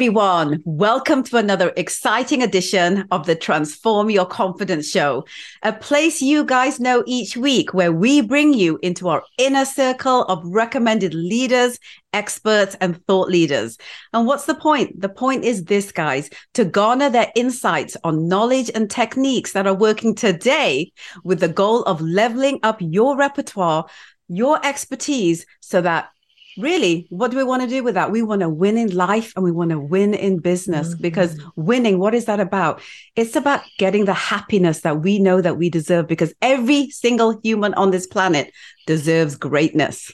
everyone. Welcome to another exciting edition of the Transform Your Confidence Show, a place you guys know each week where we bring you into our inner circle of recommended leaders, experts, and thought leaders. And what's the point? The point is this, guys, to garner their insights on knowledge and techniques that are working today with the goal of leveling up your repertoire, your expertise, so that really, what do we want to do with that? We want to win in life and we want to win in business mm-hmm. because winning, what is that about? It's about getting the happiness that we know that we deserve because every single human on this planet deserves greatness.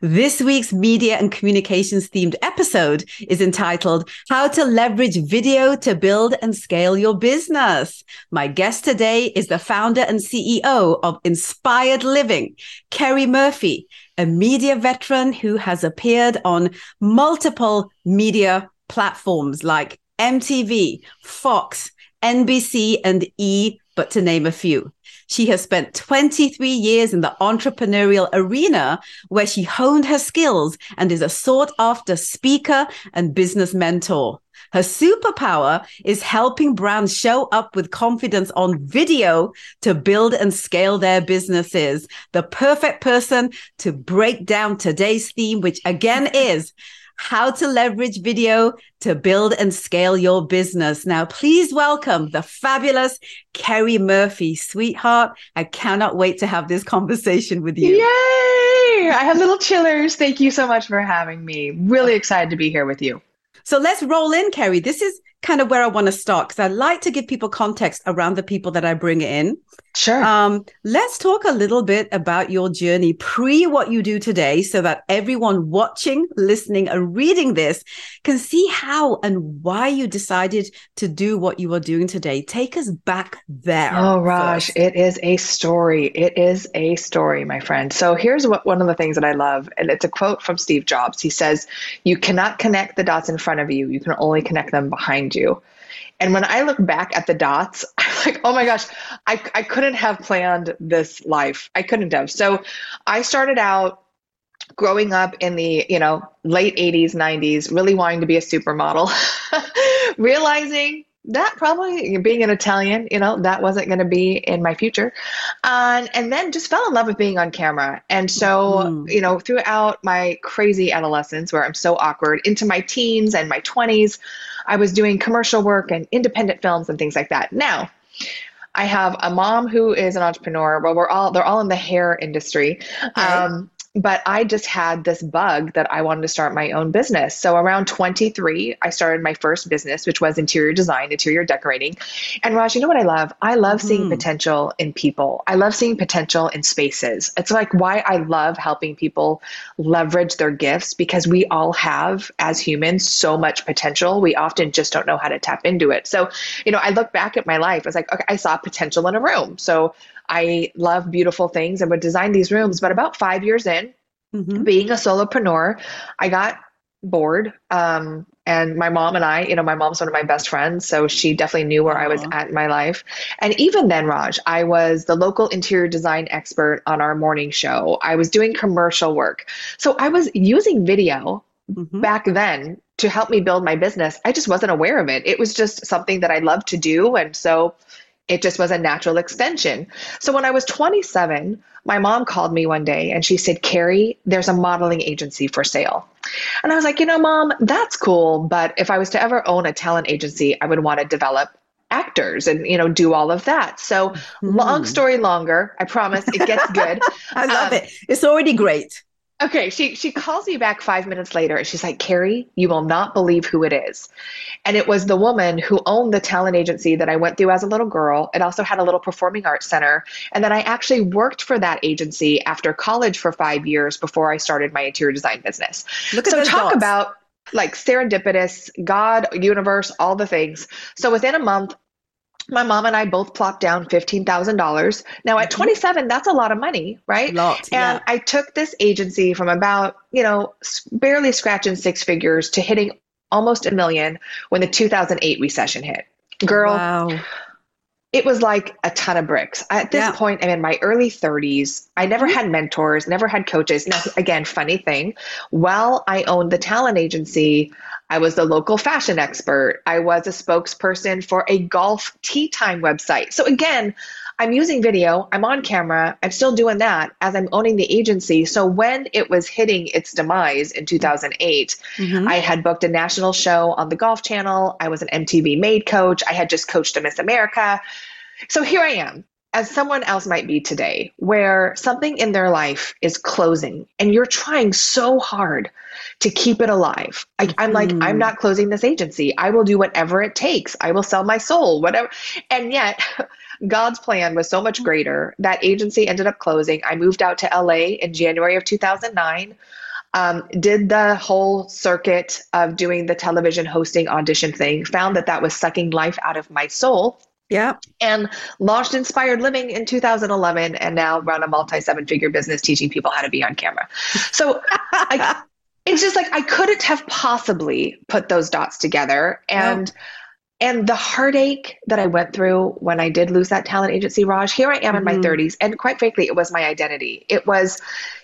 This week's media and communications themed episode is entitled How to Leverage Video to Build and Scale Your Business. My guest today is the founder and CEO of Inspired Living, Kerry Murphy a media veteran who has appeared on multiple media platforms like MTV, Fox, NBC, and E, but to name a few. She has spent 23 years in the entrepreneurial arena where she honed her skills and is a sought after speaker and business mentor. Her superpower is helping brands show up with confidence on video to build and scale their businesses. The perfect person to break down today's theme, which again is how to leverage video to build and scale your business. Now, please welcome the fabulous Kerry Murphy. Sweetheart, I cannot wait to have this conversation with you. Yay! I have little chillers. Thank you so much for having me. Really excited to be here with you. So let's roll in, Carrie. This is kind of where I want to start because I like to give people context around the people that I bring in. Sure. Um, let's talk a little bit about your journey pre what you do today so that everyone watching, listening, and reading this can see how and why you decided to do what you are doing today. Take us back there. Oh, Raj, first. it is a story. It is a story, my friend. So here's what one of the things that I love, and it's a quote from Steve Jobs. He says, You cannot connect the dots in front of you, you can only connect them behind you. And when I look back at the dots, I'm like, oh my gosh, I, I couldn't have planned this life. I couldn't have. So I started out growing up in the, you know, late 80s, 90s, really wanting to be a supermodel, realizing that probably being an Italian, you know, that wasn't going to be in my future. And and then just fell in love with being on camera. And so, mm. you know, throughout my crazy adolescence where I'm so awkward into my teens and my 20s, I was doing commercial work and independent films and things like that. Now, I have a mom who is an entrepreneur. Well, we're all they're all in the hair industry. Um, but I just had this bug that I wanted to start my own business. So around 23, I started my first business, which was interior design, interior decorating. And Raj, you know what I love? I love mm. seeing mm-hmm. potential in people. I love seeing potential in spaces. It's like why I love helping people leverage their gifts because we all have, as humans, so much potential. We often just don't know how to tap into it. So, you know, I look back at my life, I was like, okay, I saw potential in a room. So I love beautiful things and would design these rooms. But about five years in, mm-hmm. being a solopreneur, I got bored. Um, and my mom and I, you know, my mom's one of my best friends, so she definitely knew where Aww. I was at in my life. And even then, Raj, I was the local interior design expert on our morning show. I was doing commercial work. So I was using video mm-hmm. back then to help me build my business. I just wasn't aware of it. It was just something that I loved to do. And so it just was a natural extension. So when I was 27, my mom called me one day and she said, Carrie, there's a modeling agency for sale. And I was like, you know, mom, that's cool. But if I was to ever own a talent agency, I would want to develop actors and you know do all of that so long story longer i promise it gets good i love um, it it's already great Okay, she she calls me back five minutes later and she's like, Carrie, you will not believe who it is. And it was the woman who owned the talent agency that I went through as a little girl. It also had a little performing arts center. And then I actually worked for that agency after college for five years before I started my interior design business. Look so talk about like serendipitous, God, universe, all the things. So within a month, my mom and I both plopped down $15,000. Now at mm-hmm. 27, that's a lot of money, right? Lot, and yeah. I took this agency from about, you know, barely scratching six figures to hitting almost a million when the 2008 recession hit. Girl, wow. It was like a ton of bricks. At this yeah. point, I'm in my early 30s. I never mm-hmm. had mentors, never had coaches. Now, again, funny thing, while I owned the talent agency, I was the local fashion expert. I was a spokesperson for a golf tee time website. So again, I'm using video, I'm on camera, I'm still doing that as I'm owning the agency. So when it was hitting its demise in 2008, mm-hmm. I had booked a national show on the Golf Channel. I was an MTV Made coach. I had just coached a Miss America. So here I am as someone else might be today, where something in their life is closing and you're trying so hard to keep it alive. I, am like, I'm mm-hmm. not closing this agency. I will do whatever it takes. I will sell my soul, whatever. And yet, God's plan was so much greater. That agency ended up closing. I moved out to LA in January of 2009. Um, did the whole circuit of doing the television hosting audition thing, found that that was sucking life out of my soul. Yeah. And launched Inspired Living in 2011 and now run a multi seven figure business teaching people how to be on camera. So I, it's just like I couldn't have possibly put those dots together. And and the heartache that I went through when I did lose that talent agency, Raj, here I am mm-hmm. in my 30s. Mm-hmm. And quite frankly, it was my identity. It was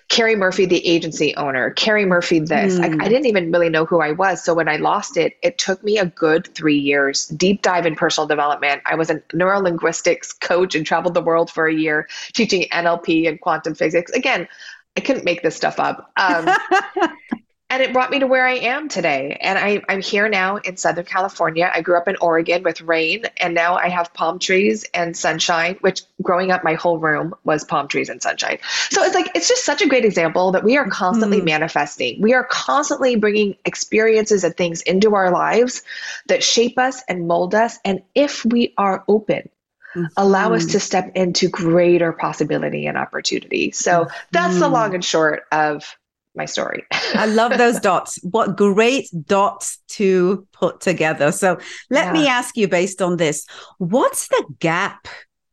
Carrie Murphy, the agency owner, Carrie Murphy, this. Mm. I, I, didn't even really know who I was. So when I lost it, it took me a good three years, deep dive in personal development. I was a neurolinguistics coach and traveled the world for a year teaching NLP and quantum physics. Again, I couldn't make this stuff up. Um, and it brought me to where I am today. And I, I'm here now in Southern California. I grew up in Oregon with rain, and now I have palm trees and sunshine, which growing up, my whole room was palm trees and sunshine. So it's like, it's just such a great example that we are constantly mm-hmm. manifesting. We are constantly bringing experiences and things into our lives that shape us and mold us. And if we are open, Mm-hmm. allow us to step into greater possibility and opportunity. So that's mm-hmm. the long and short of my story. I love those dots. What great dots to put together. So let yeah. me ask you based on this, what's the gap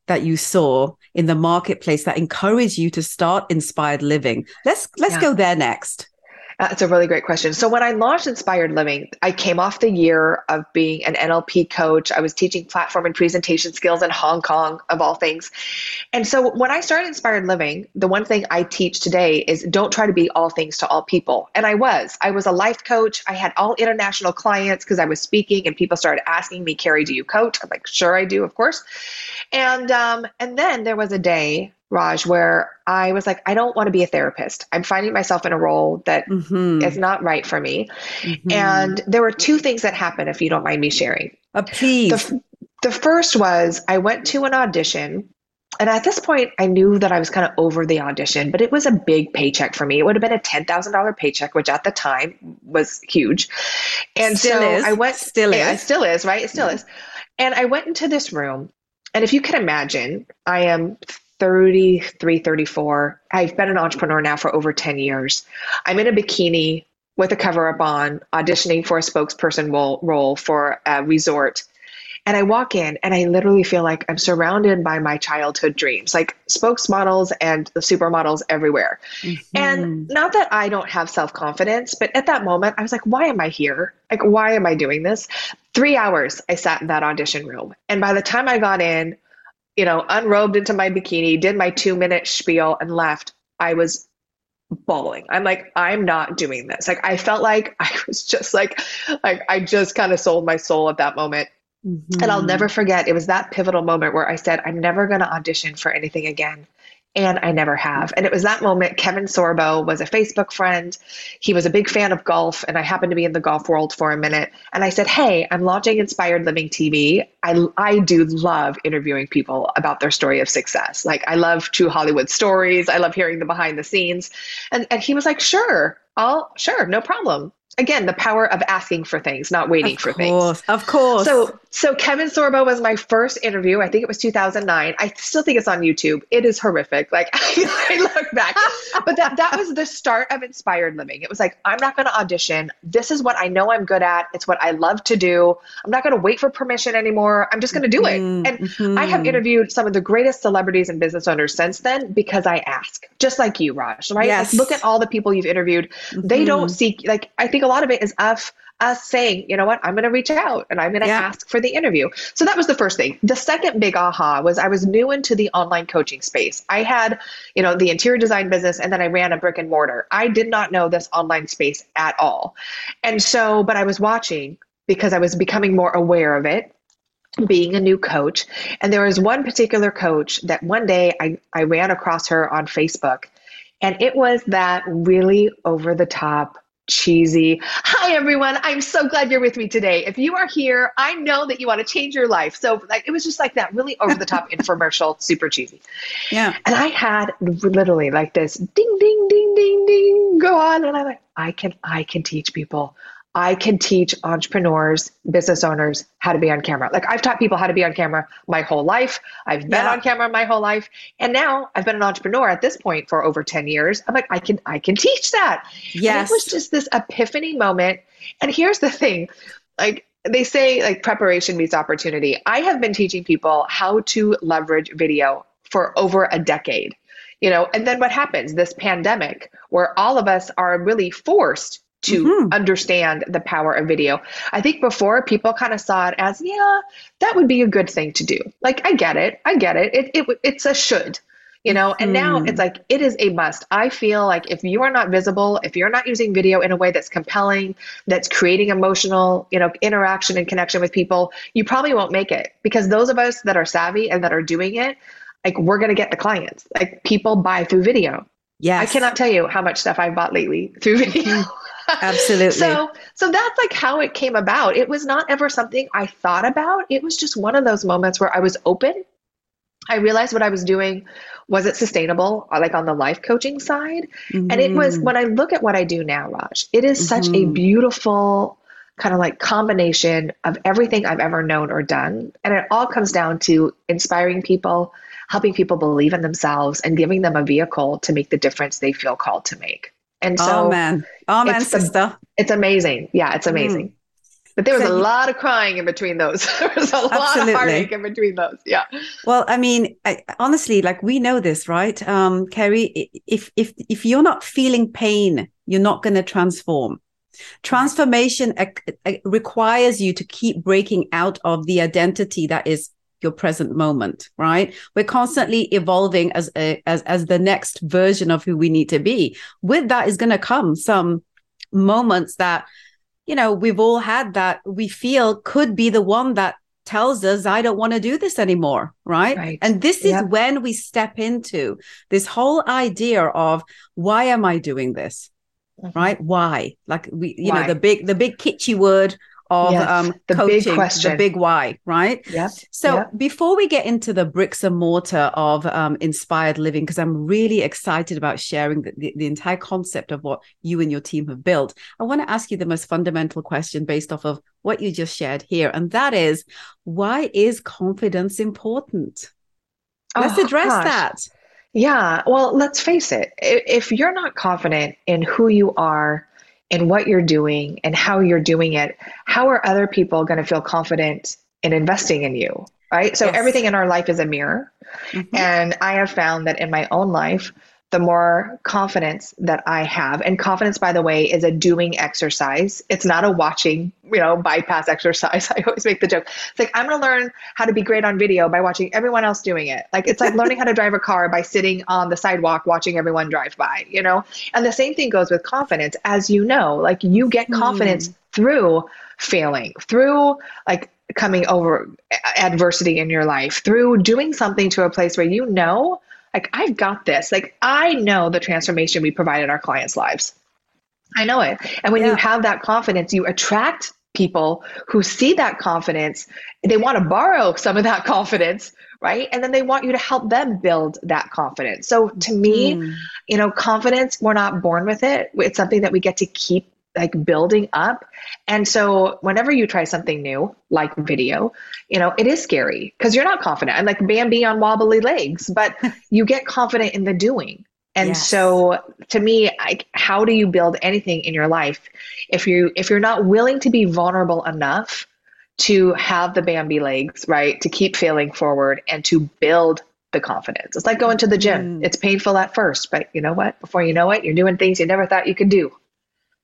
that you saw in the marketplace that encouraged you to start inspired living? Let's let's yeah. go there next. That's a really great question. So when I launched Inspired Living, I came off the year of being an NLP coach. I was teaching platform and presentation skills in Hong Kong, of all things. And so when I started Inspired Living, the one thing I teach today is don't try to be all things to all people. And I was. I was a life coach. I had all international clients because I was speaking and people started asking me, Carrie, do you coach? I'm like, sure I do, of course. And um, and then there was a day Raj, where I was like, I don't want to be a therapist. I'm finding myself in a role that mm-hmm. is not right for me. Mm-hmm. And there were two things that happened, if you don't mind me sharing. Uh, please. The, the first was I went to an audition. And at this point, I knew that I was kind of over the audition, but it was a big paycheck for me. It would have been a $10,000 paycheck, which at the time was huge. And still so is. I went, still is. It still is, right? It still is. And I went into this room. And if you can imagine, I am 33, 34. I've been an entrepreneur now for over 10 years. I'm in a bikini with a cover up on, auditioning for a spokesperson role, role for a resort. And I walk in and I literally feel like I'm surrounded by my childhood dreams, like spokesmodels and the supermodels everywhere. Mm-hmm. And not that I don't have self confidence, but at that moment, I was like, why am I here? Like, why am I doing this? Three hours I sat in that audition room. And by the time I got in, you know, unrobed into my bikini, did my two minute spiel, and left, I was bawling. I'm like, I'm not doing this. Like, I felt like I was just like, like I just kind of sold my soul at that moment. Mm-hmm. And I'll never forget, it was that pivotal moment where I said, I'm never going to audition for anything again and I never have. And it was that moment. Kevin Sorbo was a Facebook friend. He was a big fan of golf, and I happened to be in the golf world for a minute. And I said, Hey, I'm launching Inspired Living TV. I, I do love interviewing people about their story of success. Like, I love true Hollywood stories, I love hearing the behind the scenes. And, and he was like, Sure, I'll, sure, no problem again the power of asking for things not waiting of for course, things of course. So so kevin sorbo was my first interview. I think it was 2009 i still think it's on youtube. It is horrific. Like i look back. But that that was the start of inspired living. It was like i'm not going to audition. This is what i know i'm good at. It's what i love to do. I'm not going to wait for permission anymore. I'm just going to do it. Mm-hmm. and mm-hmm. i have interviewed some of the greatest celebrities and business owners since then because i ask just like you raj right? Yes. Like, look at all the people you've interviewed. Mm-hmm. they don't seek like i think a lot of it is us us saying, you know what, I'm going to reach out and I'm going to yeah. ask for the interview. So that was the first thing. The second big aha was I was new into the online coaching space. I had, you know, the interior design business and then I ran a brick and mortar. I did not know this online space at all. And so, but I was watching because I was becoming more aware of it being a new coach. And there was one particular coach that one day I, I ran across her on Facebook. And it was that really over the top, cheesy, hi everyone, I'm so glad you're with me today. If you are here, I know that you want to change your life. So like it was just like that really over the top infomercial, super cheesy. Yeah. And I had literally like this ding, ding, ding, ding, ding go on. And I'm like, I can, I can teach people I can teach entrepreneurs, business owners how to be on camera. Like I've taught people how to be on camera my whole life. I've been yeah. on camera my whole life. And now I've been an entrepreneur at this point for over 10 years. I'm like, I can I can teach that. Yes. And it was just this epiphany moment. And here's the thing, like they say like preparation meets opportunity. I have been teaching people how to leverage video for over a decade. You know, and then what happens? This pandemic where all of us are really forced to mm-hmm. understand the power of video. I think before people kind of saw it as, yeah, that would be a good thing to do. Like, I get it. I get it. It, it it's a should, you know, and now it's like, it is a must. I feel like if you are not visible, if you're not using video in a way that's compelling, that's creating emotional, you know, interaction and connection with people, you probably won't make it because those of us that are savvy and that are doing it, like we're going to get the clients. Like people buy through video. Yeah. I cannot tell you how much stuff I've bought lately through video. Absolutely. so so that's like how it came about. It was not ever something I thought about. It was just one of those moments where I was open. I realized what I was doing was it sustainable, uh, like on the life coaching side. Mm-hmm. And it was mm-hmm. when I look at what I do now, Raj, it is mm-hmm. such a mm-hmm. beautiful kind of like combination of everything I've ever known or done. And it all comes down to inspiring people, helping people believe in themselves, and giving them a vehicle to make the difference they feel called to make. And so, oh man, oh man, it's sister, it's amazing. Yeah, it's amazing. Mm. But there was so, a lot of crying in between those. there was a absolutely. lot of heartache in between those. Yeah. Well, I mean, I, honestly, like we know this, right, um, Kerry? If if if you're not feeling pain, you're not going to transform. Transformation uh, uh, requires you to keep breaking out of the identity that is your present moment right we're constantly evolving as a, as as the next version of who we need to be with that is going to come some moments that you know we've all had that we feel could be the one that tells us i don't want to do this anymore right, right. and this is yep. when we step into this whole idea of why am i doing this mm-hmm. right why like we you why? know the big the big kitschy word of yes, um, the coaching, big question. the big why, right? Yeah. So yep. before we get into the bricks and mortar of um, inspired living, because I'm really excited about sharing the, the, the, entire concept of what you and your team have built, I want to ask you the most fundamental question based off of what you just shared here, and that is, why is confidence important? Let's oh, address gosh. that. Yeah. Well, let's face it. If you're not confident in who you are in what you're doing and how you're doing it, how are other people going to feel confident in investing in you? Right. So yes. everything in our life is a mirror. Mm-hmm. And I have found that in my own life, the more confidence that I have. And confidence, by the way, is a doing exercise. It's not a watching, you know, bypass exercise. I always make the joke. It's like, I'm going to learn how to be great on video by watching everyone else doing it. Like, it's like learning how to drive a car by sitting on the sidewalk watching everyone drive by, you know? And the same thing goes with confidence. As you know, like, you get confidence mm. through failing, through like coming over adversity in your life, through doing something to a place where you know like, I've got this. Like, I know the transformation we provide in our clients' lives. I know it. And when yeah. you have that confidence, you attract people who see that confidence. They want to borrow some of that confidence, right? And then they want you to help them build that confidence. So to me, mm. you know, confidence, we're not born with it. It's something that we get to keep like building up. And so whenever you try something new, like video, you know, it is scary because you're not confident. I'm like Bambi on wobbly legs, but you get confident in the doing. And yes. so to me, like how do you build anything in your life if you if you're not willing to be vulnerable enough to have the Bambi legs, right? To keep failing forward and to build the confidence. It's like going to the gym. Mm. It's painful at first, but you know what? Before you know it, you're doing things you never thought you could do.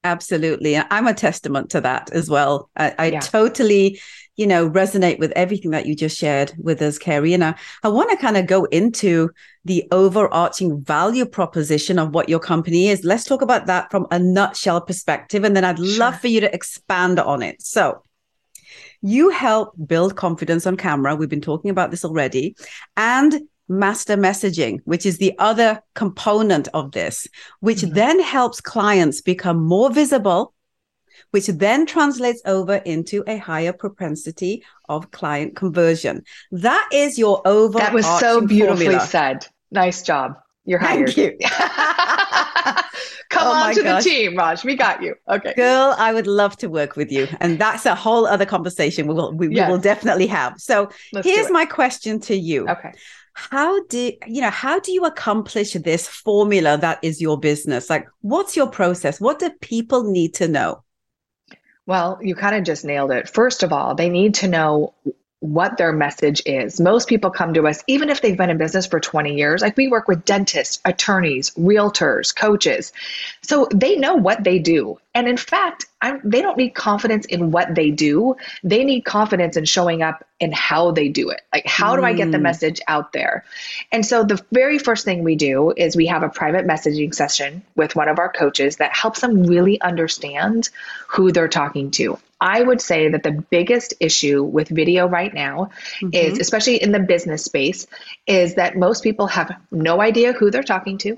Absolutely. I'm a testament to that as well. I, I yeah. totally, you know, resonate with everything that you just shared with us, Carrie. And I, I want to kind of go into the overarching value proposition of what your company is. Let's talk about that from a nutshell perspective. And then I'd sure. love for you to expand on it. So, you help build confidence on camera. We've been talking about this already. And master messaging, which is the other component of this, which mm-hmm. then helps clients become more visible, which then translates over into a higher propensity of client conversion. That is your over. That was so beautifully formula. said. Nice job. You're hired. Thank you. Come oh on to gosh. the team, Raj. We got you. Okay. Girl, I would love to work with you. And that's a whole other conversation we will we, yes. we will definitely have. So Let's here's my question to you. Okay. How do you know how do you accomplish this formula that is your business? Like what's your process? What do people need to know? Well, you kind of just nailed it. First of all, they need to know what their message is. Most people come to us, even if they've been in business for 20 years. Like we work with dentists, attorneys, realtors, coaches. So they know what they do. And in fact, I'm, they don't need confidence in what they do. They need confidence in showing up and how they do it. Like, how do I get the mm. message out there? And so, the very first thing we do is we have a private messaging session with one of our coaches that helps them really understand who they're talking to. I would say that the biggest issue with video right now mm-hmm. is, especially in the business space, is that most people have no idea who they're talking to.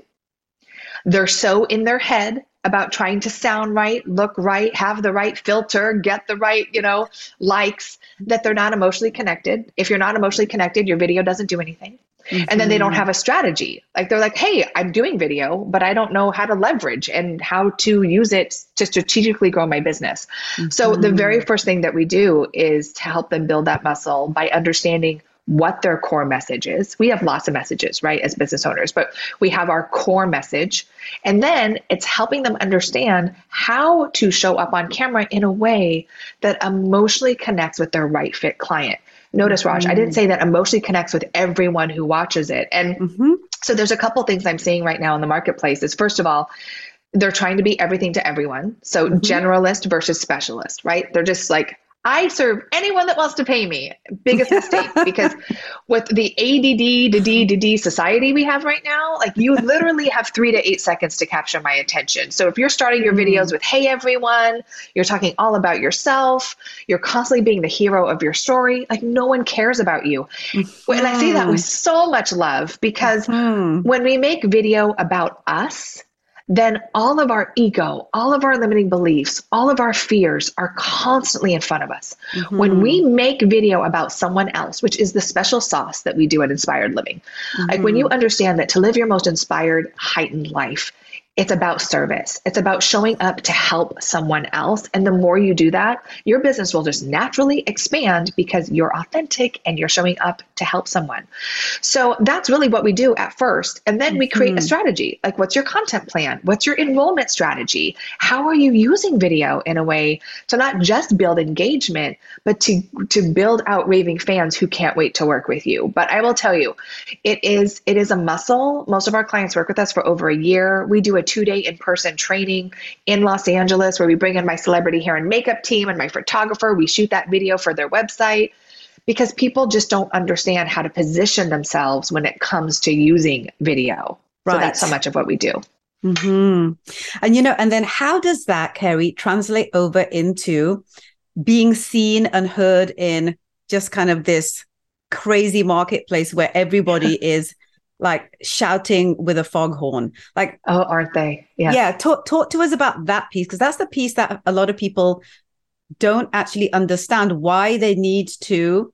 They're so in their head about trying to sound right, look right, have the right filter, get the right, you know, likes that they're not emotionally connected. If you're not emotionally connected, your video doesn't do anything. Mm-hmm. And then they don't mm-hmm. have a strategy. Like they're like, hey, I'm doing video, but I don't know how to leverage and how to use it to strategically grow my business. Mm-hmm. So the very first thing that we do is to help them build that muscle by understanding what their core message is. We have lots of messages, right, as business owners, but we have our core message. And then it's helping them understand how to show up on camera in a way that emotionally connects with their right fit client. Notice, Raj, mm-hmm. I didn't say that emotionally connects with everyone who watches it. And mm-hmm. so there's a couple things I'm seeing right now in the marketplace is first of all, they're trying to be everything to everyone. So mm-hmm. generalist versus specialist, right? They're just like I serve anyone that wants to pay me. Biggest mistake because with the ADD to D to D society we have right now, like you literally have three to eight seconds to capture my attention. So if you're starting your videos with, hey everyone, you're talking all about yourself, you're constantly being the hero of your story, like no one cares about you. Mm-hmm. And I say that with so much love because mm-hmm. when we make video about us, then all of our ego, all of our limiting beliefs, all of our fears are constantly in front of us. Mm-hmm. When we make video about someone else, which is the special sauce that we do at Inspired Living, mm-hmm. like when you mm-hmm. understand that to live your most inspired, heightened life, it's about service. It's about showing up to help someone else. And the more you do that, your business will just naturally expand because you're authentic and you're showing up to help someone. So that's really what we do at first. And then we create mm-hmm. a strategy. Like, what's your content plan? What's your enrollment strategy? How are you using video in a way to not just build engagement, but to, to build out raving fans who can't wait to work with you? But I will tell you, it is it is a muscle. Most of our clients work with us for over a year. We do a two day in person training in Los Angeles where we bring in my celebrity hair and makeup team and my photographer. We shoot that video for their website because people just don't understand how to position themselves when it comes to using video. Right. So that's so much of what we do. Mm-hmm. And you know, and then how does that, Carrie, translate over into being seen and heard in just kind of this crazy marketplace where everybody is like shouting with a foghorn. Like, oh, aren't they? Yeah. Yeah. Talk, talk to us about that piece because that's the piece that a lot of people don't actually understand why they need to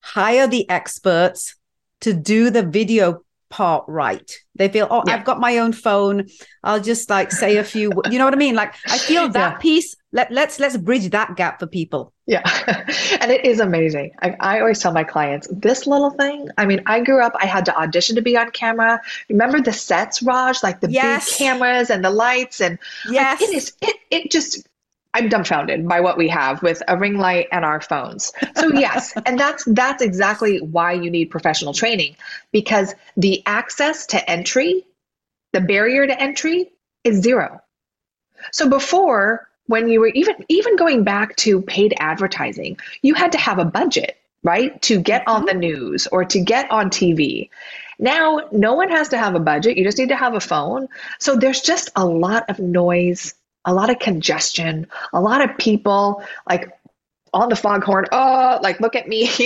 hire the experts to do the video part right. They feel, oh, yeah. I've got my own phone. I'll just like say a few, you know what I mean? Like I feel that yeah. piece. Let, let's let's bridge that gap for people. Yeah, and it is amazing. I, I always tell my clients this little thing. I mean, I grew up. I had to audition to be on camera. Remember the sets, Raj? Like the yes. big cameras and the lights, and yes, like, it is. It it just I'm dumbfounded by what we have with a ring light and our phones. So yes, and that's that's exactly why you need professional training because the access to entry, the barrier to entry is zero. So before, when you were even even going back to paid advertising, you had to have a budget, right? To get on mm-hmm. the news or to get on TV. Now, no one has to have a budget. You just need to have a phone. So there's just a lot of noise, a lot of congestion, a lot of people like on the foghorn, oh, like look at me.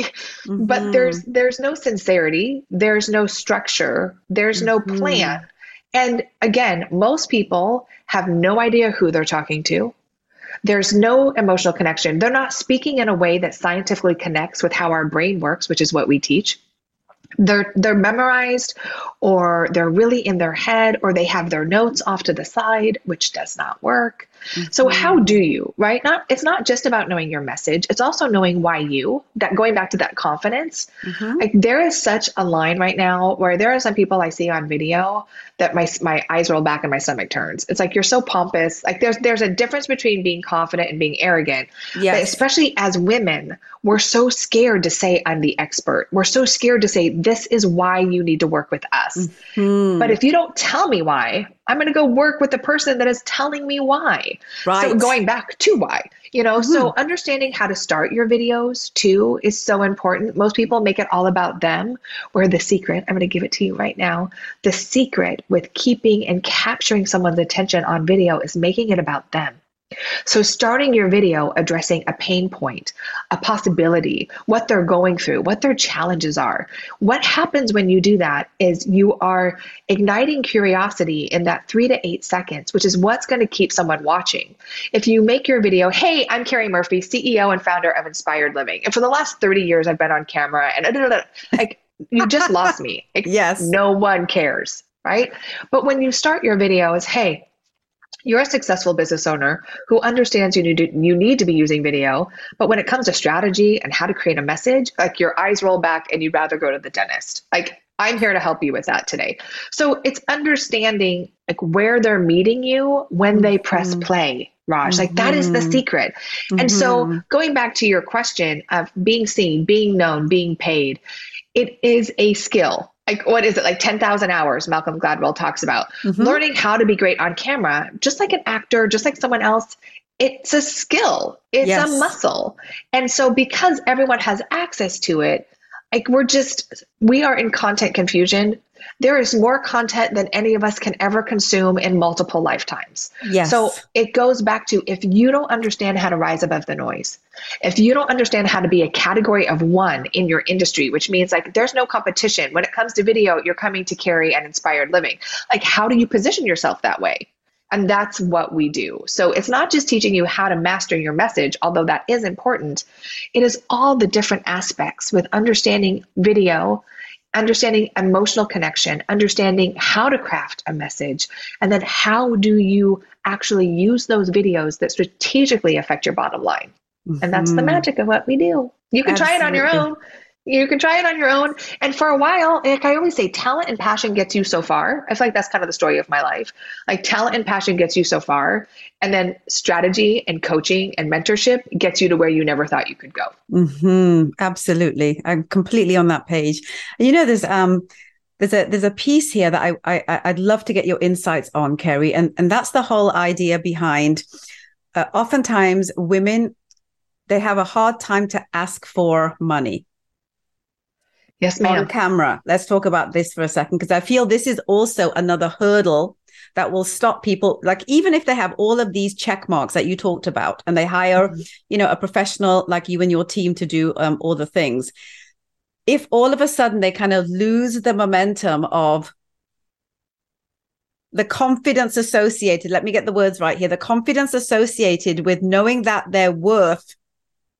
Mm-hmm. but there's there's no sincerity, there's no structure, there's no mm-hmm. plan. And again, most people have no idea who they're talking to. There's no emotional connection. They're not speaking in a way that scientifically connects with how our brain works, which is what we teach they're they're memorized or they're really in their head or they have their notes off to the side which does not work mm-hmm. so how do you right not it's not just about knowing your message it's also knowing why you that going back to that confidence mm-hmm. like there is such a line right now where there are some people i see on video that my my eyes roll back and my stomach turns it's like you're so pompous like there's there's a difference between being confident and being arrogant yes. especially as women we're so scared to say i'm the expert we're so scared to say this is why you need to work with us. Mm-hmm. But if you don't tell me why, I'm going to go work with the person that is telling me why. Right. So going back to why, you know, mm-hmm. so understanding how to start your videos too is so important. Most people make it all about them, where the secret, I'm going to give it to you right now. The secret with keeping and capturing someone's attention on video is making it about them. So, starting your video addressing a pain point, a possibility, what they're going through, what their challenges are. What happens when you do that is you are igniting curiosity in that three to eight seconds, which is what's going to keep someone watching. If you make your video, hey, I'm Carrie Murphy, CEO and founder of Inspired Living. And for the last 30 years, I've been on camera and like, you just lost me. yes. No one cares, right? But when you start your video is hey, you're a successful business owner who understands you need to, you need to be using video, but when it comes to strategy and how to create a message, like your eyes roll back and you'd rather go to the dentist. Like I'm here to help you with that today. So it's understanding like where they're meeting you when they press mm-hmm. play. Raj, like that is the mm-hmm. secret. Mm-hmm. And so mm-hmm. going back to your question of being seen, being known, being paid, it is a skill like what is it like 10,000 hours Malcolm Gladwell talks about mm-hmm. learning how to be great on camera just like an actor just like someone else it's a skill it's yes. a muscle and so because everyone has access to it like we're just we are in content confusion there is more content than any of us can ever consume in multiple lifetimes. Yes. So it goes back to if you don't understand how to rise above the noise, if you don't understand how to be a category of one in your industry, which means like there's no competition. When it comes to video, you're coming to Carrie an inspired living. Like, how do you position yourself that way? And that's what we do. So it's not just teaching you how to master your message, although that is important. It is all the different aspects with understanding video, understanding emotional connection, understanding how to craft a message, and then how do you actually use those videos that strategically affect your bottom line. Mm-hmm. And that's the mm-hmm. magic of what we do. You can Absolutely. try it on your own. You can try it on your own. And for a while, like I always say, talent and passion gets you so far. I feel like that's kind of the story of my life. Like talent and passion gets you so far. And then strategy and coaching and mentorship gets you to where you never thought you could go. Mm-hmm. Absolutely. I'm completely on that page. You know, there's, um, there's a there's a piece here that I, I I'd love to get your insights on, Kerry, and and that's the whole idea behind. Uh, oftentimes, women they have a hard time to ask for money Yes, ma'am. On camera. Let's talk about this for a second because I feel this is also another hurdle that will stop people like even if they have all of these check marks that you talked about and they hire mm-hmm. you know a professional like you and your team to do um, all the things if all of a sudden they kind of lose the momentum of the confidence associated let me get the words right here the confidence associated with knowing that their worth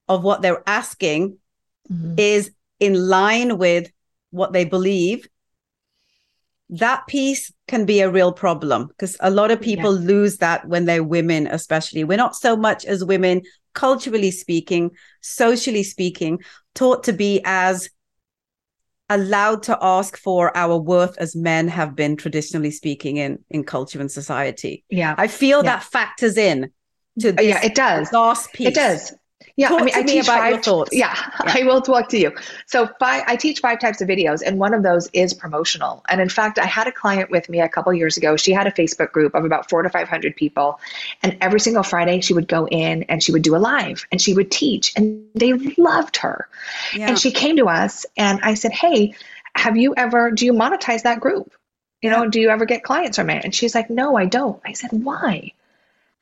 of what they're asking mm-hmm. is in line with what they believe, that piece can be a real problem because a lot of people yeah. lose that when they're women, especially. We're not so much as women, culturally speaking, socially speaking, taught to be as allowed to ask for our worth as men have been traditionally speaking in in culture and society. Yeah. I feel yeah. that factors in to uh, yeah, it does. Last piece. It does Yeah, talk I mean, I teach about five, your thoughts. Yeah, yeah, I will talk to you. So, five, I teach five types of videos, and one of those is promotional. And in fact, I had a client with me a couple years ago. She had a Facebook group of about four to five hundred people, and every single Friday she would go in and she would do a live and she would teach, and they loved her. Yeah. And she came to us, and I said, "Hey, have you ever? Do you monetize that group? You know, do you ever get clients from it?" And she's like, "No, I don't." I said, "Why?"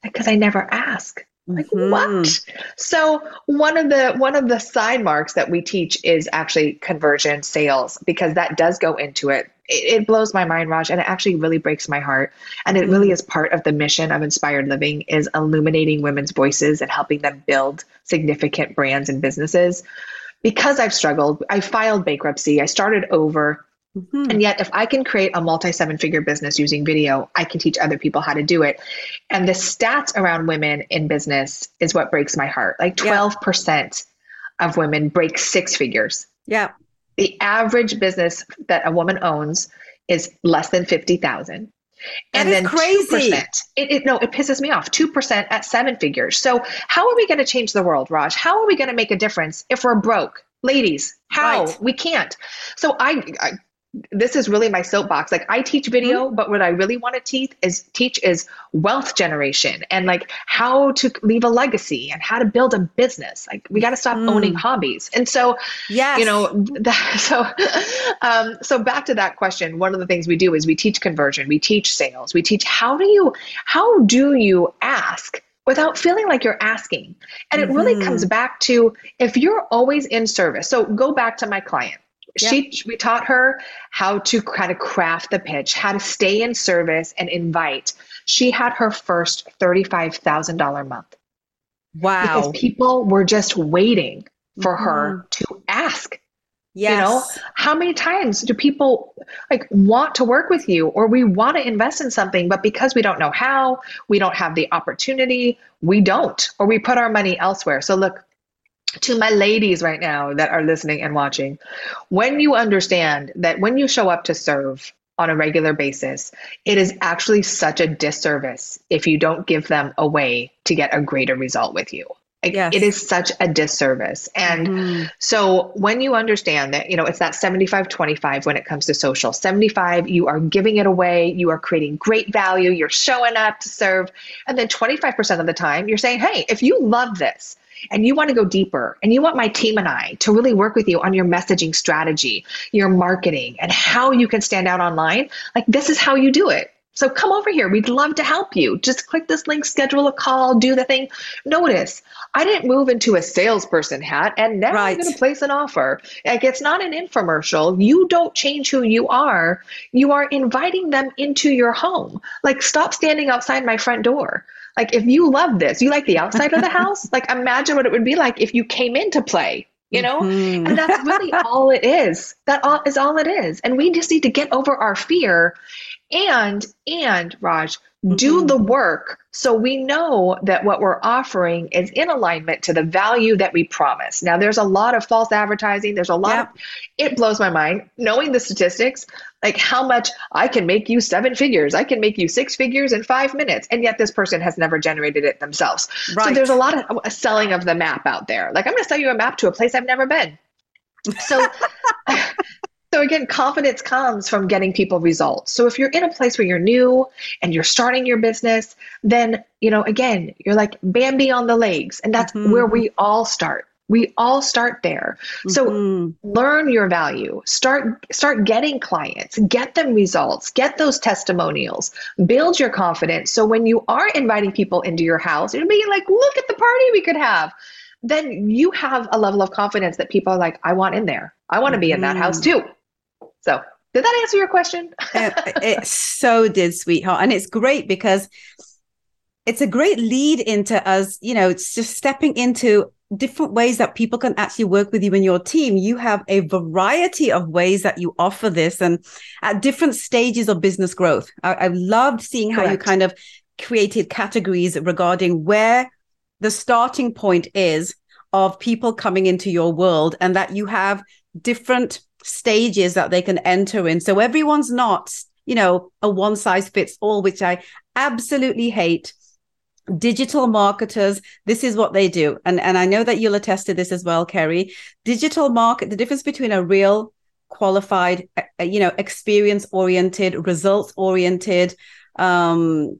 Because I never ask. Like mm-hmm. what? So one of the one of the side marks that we teach is actually conversion sales because that does go into it. It, it blows my mind, Raj, and it actually really breaks my heart. And it mm-hmm. really is part of the mission of Inspired Living is illuminating women's voices and helping them build significant brands and businesses. Because I've struggled, I filed bankruptcy, I started over, Mm-hmm. And yet, if I can create a multi seven figure business using video, I can teach other people how to do it. And the stats around women in business is what breaks my heart. Like 12% yeah. of women break six figures. Yeah. The average business that a woman owns is less than 50,000. And then crazy. 2%, it, it, no, it pisses me off. 2% at seven figures. So, how are we going to change the world, Raj? How are we going to make a difference if we're broke? Ladies, how? Right. We can't. So, I, I this is really my soapbox. Like I teach video, mm-hmm. but what I really want to teach is teach is wealth generation and like how to leave a legacy and how to build a business. Like we got to stop mm. owning hobbies. And so, yeah, you know, that, so, um, so back to that question. One of the things we do is we teach conversion, we teach sales, we teach how do you how do you ask without feeling like you're asking. And it really mm-hmm. comes back to if you're always in service. So go back to my client she we taught her how to kind of craft the pitch, how to stay in service and invite. She had her first $35,000 month. Wow. Because people were just waiting for mm-hmm. her to ask. Yes. You know, how many times do people like want to work with you or we want to invest in something, but because we don't know how, we don't have the opportunity, we don't, or we put our money elsewhere. So look, to my ladies right now that are listening and watching, when you understand that when you show up to serve on a regular basis, it is actually such a disservice if you don't give them a way to get a greater result with you. Yes. It is such a disservice. And mm-hmm. so when you understand that, you know, it's that 75 25 when it comes to social 75, you are giving it away, you are creating great value, you're showing up to serve. And then 25% of the time, you're saying, hey, if you love this, and you want to go deeper and you want my team and I to really work with you on your messaging strategy, your marketing, and how you can stand out online, like this is how you do it. So come over here. We'd love to help you. Just click this link, schedule a call, do the thing. Notice I didn't move into a salesperson hat and now right. I'm going to place an offer. Like it's not an infomercial. You don't change who you are. You are inviting them into your home. Like stop standing outside my front door. Like if you love this, you like the outside of the house, like imagine what it would be like if you came in to play, you know? Mm-hmm. And that's really all it is. That all is all it is. And we just need to get over our fear and and Raj, do mm-hmm. the work so we know that what we're offering is in alignment to the value that we promise. Now, there's a lot of false advertising. There's a lot of, it blows my mind knowing the statistics, like how much I can make you seven figures, I can make you six figures in five minutes. And yet this person has never generated it themselves. Right. So there's a lot of selling of the map out there. Like, I'm going to sell you a map to a place I've never been. So, So again, confidence comes from getting people results. So if you're in a place where you're new and you're starting your business, then, you know, again, you're like Bambi on the legs. And that's mm-hmm. where we all start. We all start there. So mm-hmm. learn your value. Start start getting clients, get them results, get those testimonials, build your confidence. So when you are inviting people into your house, you're being like, look at the party we could have. Then you have a level of confidence that people are like, I want in there. I want to be in that house mm-hmm. too. So, did that answer your question? it, so did, sweetheart. And it's great because it's a great lead into us, you know, it's just stepping into different ways that people can actually work with you and your team. You have a variety of ways that you offer this and at different stages of business growth. I, I loved seeing how Correct. you kind of created categories regarding where the starting point is of people coming into your world and that you have different stages that they can enter in. So everyone's not, you know, a one size fits all, which I absolutely hate. digital marketers this is what they do and and i know that you'll attest to this as well kerry digital market the difference between a real qualified you know experience oriented results oriented um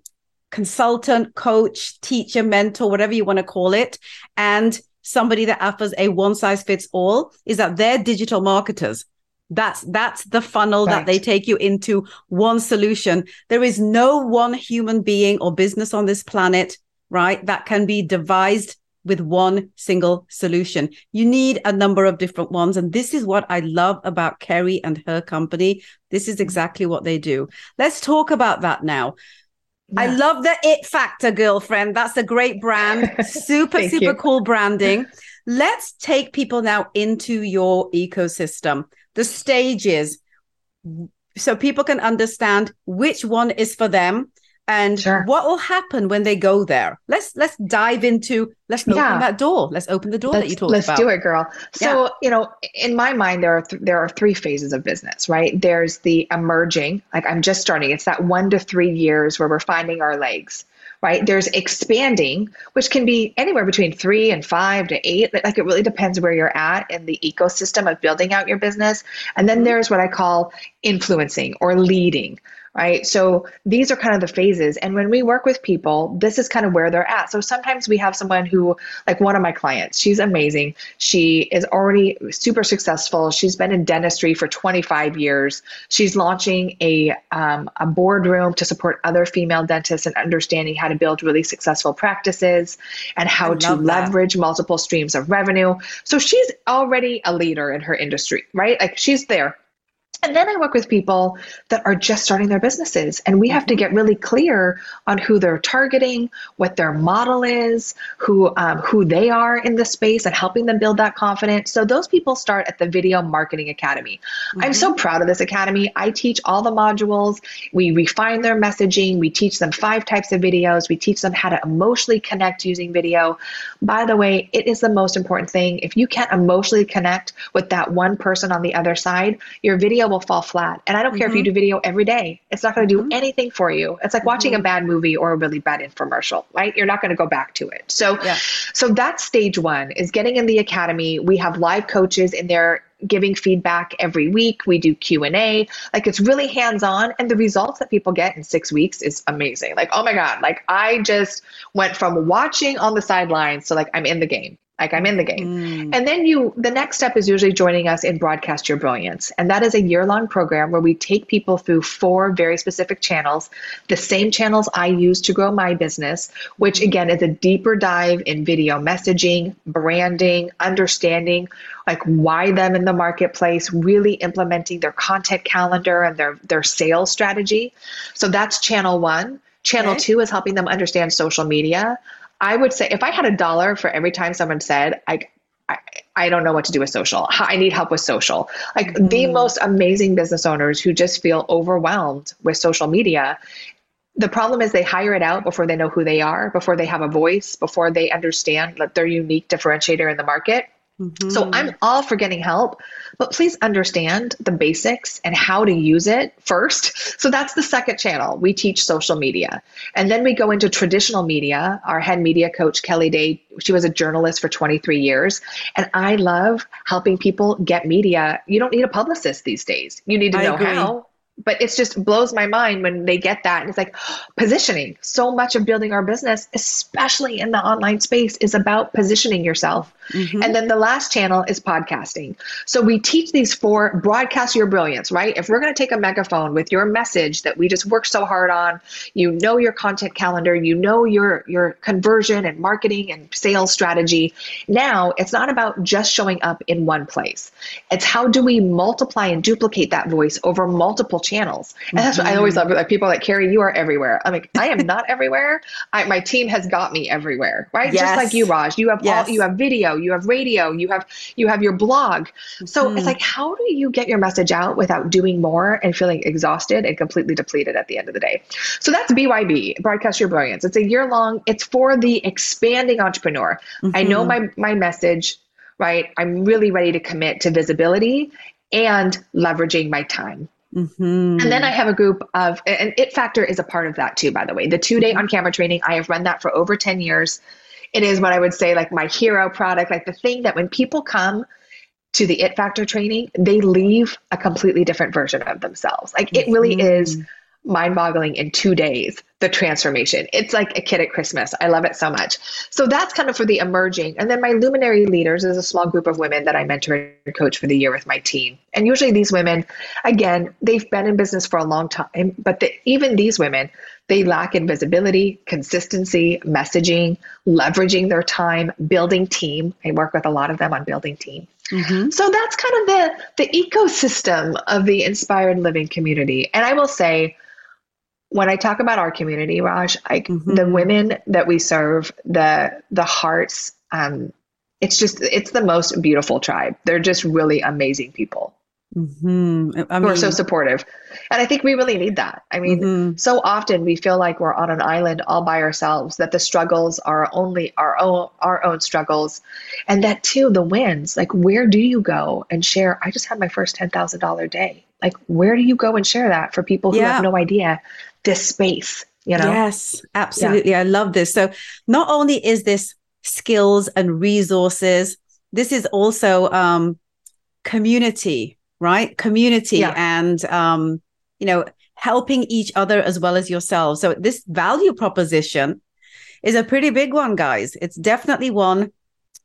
consultant coach teacher mentor whatever you want to call it and somebody that offers a one size fits all is that they're digital marketers that's that's the funnel right. that they take you into one solution. There is no one human being or business on this planet, right, that can be devised with one single solution. You need a number of different ones. And this is what I love about Kerry and her company. This is exactly what they do. Let's talk about that now. Yeah. I love the it factor, girlfriend. That's a great brand. Super, super you. cool branding. Let's take people now into your ecosystem the stages. So people can understand which one is for them and sure. what will happen when they go there. Let's let's dive into let's open yeah. that door. Let's open the door let's, that you talked let's about let's do it girl. So yeah. you know in my mind there are th- there are three phases of business right? There's the emerging like i'm just starting. It's that one to three years where we're finding our legs right? There's expanding, which can be anywhere between three and five to eight. Like it really depends where you're at in the ecosystem of building out your business. And then mm-hmm. there's what I call influencing or leading, right? So these are kind of the phases. And when we work with people, this is kind of where they're at. So sometimes we have someone who, like one of my clients, she's amazing. She is already super successful. She's been in dentistry for 25 years. She's launching a, um, a boardroom to support other female dentists and understanding how to build really successful practices and how to leverage multiple streams of revenue. So she's already a leader in her industry, right? Like she's there and then I work with people that are just starting their businesses, and we have to get really clear on who they're targeting, what their model is, who um, who they are in the space, and helping them build that confidence. So those people start at the Video Marketing Academy. Mm-hmm. I'm so proud of this academy. I teach all the modules. We refine their messaging. We teach them five types of videos. We teach them how to emotionally connect using video. By the way, it is the most important thing. If you can't emotionally connect with that one person on the other side, your video will fall flat. And I don't care mm-hmm. if you mm-hmm. do video every day, it's not going to do mm-hmm. anything for you. It's like mm-hmm. watching a bad movie or a really bad infomercial, right? You're not going to go back to it. So, yeah. so that's stage one is getting in the academy. We have live coaches in there giving feedback every week we do q&a like it's really hands-on and the results that people get in six weeks is amazing like oh my god like i just went from watching on the sidelines to like i'm in the game like I'm in the game. Mm. And then you, the next step is usually joining us in Broadcast Your Brilliance. And that is a year long program where we take people through four very specific channels, the same channels I use to grow my business, which again is a deeper dive in video messaging, branding, understanding like why them in the marketplace, really implementing their content calendar and their, their sales strategy. So that's channel one. Channel okay. two is helping them understand social media. I would say if I had a dollar for every time someone said, I, I, I don't know what to do with social. I need help with social. Like mm. the most amazing business owners who just feel overwhelmed with social media. The problem is they hire it out before they know who they are, before they have a voice, before they understand that their unique differentiator in the market. Mm-hmm. So I'm all for getting help, but please understand the basics and how to use it first. So that's the second channel. We teach social media. And then we go into traditional media. Our head media coach, Kelly Day, she was a journalist for 23 years. And I love helping people get media. You don't need a publicist these days. You need to I know agree. how but it's just blows my mind when they get that and it's like positioning. So much of building our business especially in the online space is about positioning yourself. Mm-hmm. and then the last channel is podcasting. So we teach these four broadcast your brilliance right? If we're going to take a megaphone with your message that we just worked so hard on you know your content calendar you know your your conversion and marketing and sales strategy. Now it's not about just showing up in one place. It's how do we multiply and duplicate that voice over multiple channels. And that's what I always love. Like people like Carrie, you are everywhere. I'm like, I am not everywhere. I, my team has got me everywhere, right? Yes. Just like you, Raj. You have yes. all, you have video, you have radio, you have you have your blog. So mm-hmm. it's like, how do you get your message out without doing more and feeling exhausted and completely depleted at the end of the day? So that's BYB, Broadcast Your Brilliance. It's a year long. It's for the expanding entrepreneur. Mm-hmm. I know mm-hmm. my my message right? I'm really ready to commit to visibility and leveraging my time Mm-hmm. And then I have a group of, and It Factor is a part of that too, by the way. The two day mm-hmm. on camera training, I have run that for over 10 years. It is what I would say like my hero product, like the thing that when people come to the It Factor training, they leave a completely different version of themselves. Like it really mm-hmm. is mind boggling in two days, the transformation. It's like a kid at Christmas. I love it so much. So that's kind of for the emerging. And then my luminary leaders is a small group of women that I mentor and coach for the year with my team. And usually these women, again, they've been in business for a long time, but the, even these women, they lack in visibility, consistency, messaging, leveraging their time, building team. I work with a lot of them on building team. Mm-hmm. So that's kind of the the ecosystem of the inspired living community. And I will say when I talk about our community, Raj, like mm-hmm. the women that we serve, the the hearts, um, it's just it's the most beautiful tribe. They're just really amazing people. Mm-hmm. I mean, are so supportive, and I think we really need that. I mean, mm-hmm. so often we feel like we're on an island all by ourselves. That the struggles are only our own our own struggles, and that too the wins. Like, where do you go and share? I just had my first ten thousand dollar day. Like, where do you go and share that for people who yeah. have no idea this space you know? Yes absolutely. Yeah. i love this. So not only is this skills and resources this is also um community right? Community yeah. and um you know helping each other as well as yourselves so this value proposition is a pretty big one guys. It's definitely one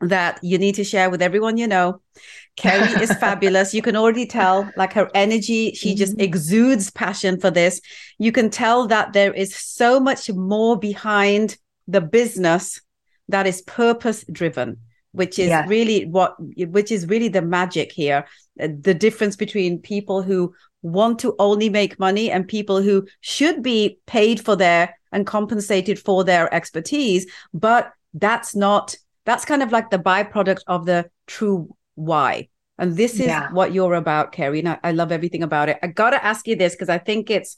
that you need to share with everyone you know Carrie is fabulous. You can already tell, like her energy, she mm-hmm. just exudes passion for this. You can tell that there is so much more behind the business that is purpose driven, which is yeah. really what, which is really the magic here. Uh, the difference between people who want to only make money and people who should be paid for their and compensated for their expertise. But that's not, that's kind of like the byproduct of the true why. And this is yeah. what you're about, Carrie. And I, I love everything about it. I got to ask you this because I think it's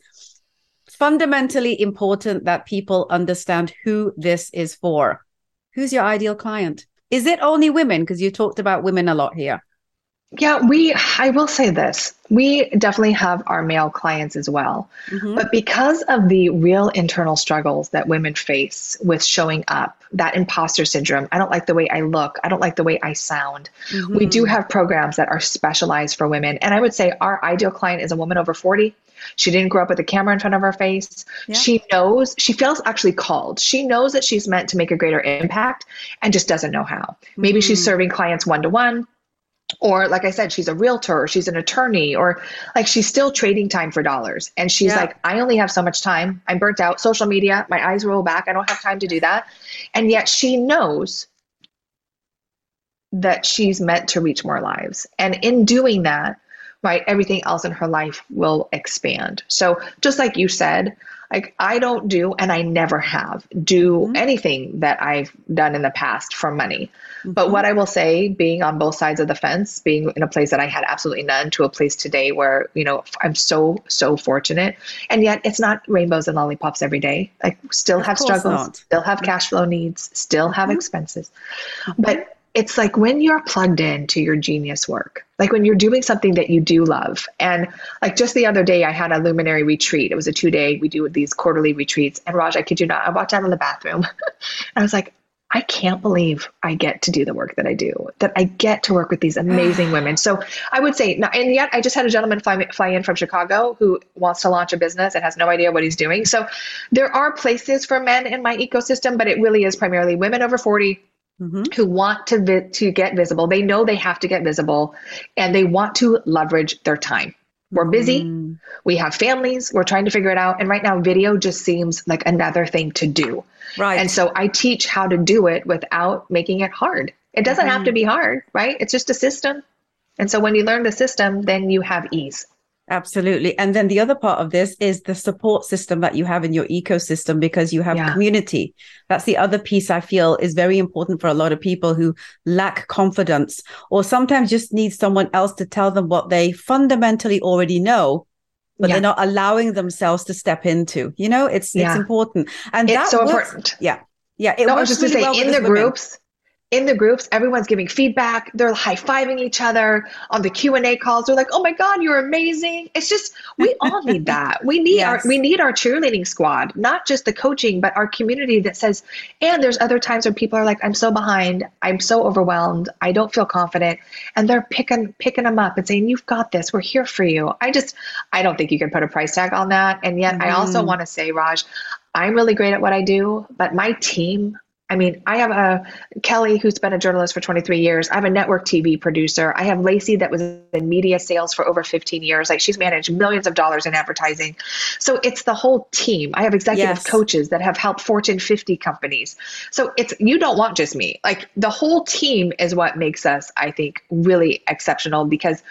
fundamentally important that people understand who this is for. Who's your ideal client? Is it only women? Because you talked about women a lot here. Yeah, we, I will say this. We definitely have our male clients as well. Mm-hmm. But because of the real internal struggles that women face with showing up, that imposter syndrome, I don't like the way I look, I don't like the way I sound. Mm-hmm. We do have programs that are specialized for women. And I would say our ideal client is a woman over 40. She didn't grow up with a camera in front of her face. Yeah. She knows, she feels actually called. She knows that she's meant to make a greater impact and just doesn't know how. Maybe mm-hmm. she's serving clients one to one or like i said she's a realtor or she's an attorney or like she's still trading time for dollars. And she's yeah. like i only have so much time. I'm burnt out. Social media my eyes roll back. I don't have time to do that. And yet she knows that she's meant to reach more lives. And in doing that right everything else in her life will expand. So just like you said like I don't do, and I never have, do mm-hmm. anything that I've done in the past for money. Mm-hmm. But what I will say, being on both sides of the fence, being in a place that I had absolutely none to a place today where, you know, I'm so, so fortunate. And yet it's not rainbows and lollipops every day. I still of have struggles, not. still have cash flow needs, still have mm-hmm. expenses. Mm-hmm. But it's like when you're plugged in to your genius work, like when you're doing something that you do love. And like just the other day, I had a luminary retreat. It was a two day, we do these quarterly retreats. And Raj, I kid you not, I walked out of the bathroom and I was like, I can't believe I get to do the work that I do, that I get to work with these amazing women. So I would say, and yet I just had a gentleman fly, fly in from Chicago who wants to launch a business and has no idea what he's doing. So there are places for men in my ecosystem, but it really is primarily women over 40 mm-hmm. who want to vi- to get visible. They know they have to get visible, and they want to leverage their time. We're busy. Mm. We have families. We're trying to figure it out. And right now, video just seems like another thing to do. Right. And so I teach how to do it without making it hard. It doesn't mm-hmm. have to be hard, right? It's just a system. And so when you learn the system, then you have ease. Absolutely. And then the other part of this is the support system that you have in your ecosystem because you have yeah. community. That's the other piece I feel is very important for a lot of people who lack confidence or sometimes just need someone else to tell them what they fundamentally already know. But yeah. they're not allowing themselves to step into. You know, it's yeah. it's important, and it's so works, important. Yeah, yeah. It no, I was just to say well in the groups, in the groups everyone's giving feedback. They're high-fiving each other on the q&a calls. They're like oh my god you're amazing. It's just we all need that. We need yes. our we need our cheerleading squad not just the coaching but our community that says and there's other times when people are like i'm so behind. I'm so overwhelmed. I don't feel confident and they're picking picking them up and saying you've got this. We're here for you. I just i don't think you can put a price tag on that. And yet mm-hmm. i also want to say raj I'm really great at what I do, but my team, I mean, I have a Kelly who's been a journalist for 23 years. I have a network TV producer. I have Lacey that was in media sales for over 15 years. Like she's managed millions of dollars in advertising. So it's the whole team. I have executive yes. coaches that have helped Fortune 50 companies. So it's you don't want just me. Like the whole team is what makes us, I think, really exceptional because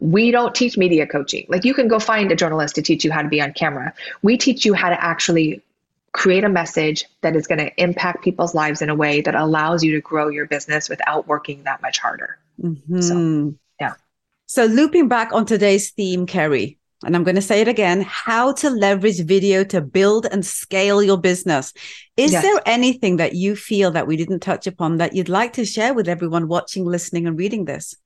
we don't teach media coaching. Like you can go find a journalist to teach you how to be on camera. We teach you how to actually create a message that is going to impact people's lives in a way that allows you to grow your business without working that much harder. Mm-hmm. So, yeah. So, looping back on today's theme, Carrie, and I'm going to say it again how to leverage video to build and scale your business. Is yes. there anything that you feel that we didn't touch upon that you'd like to share with everyone watching, listening, and reading this?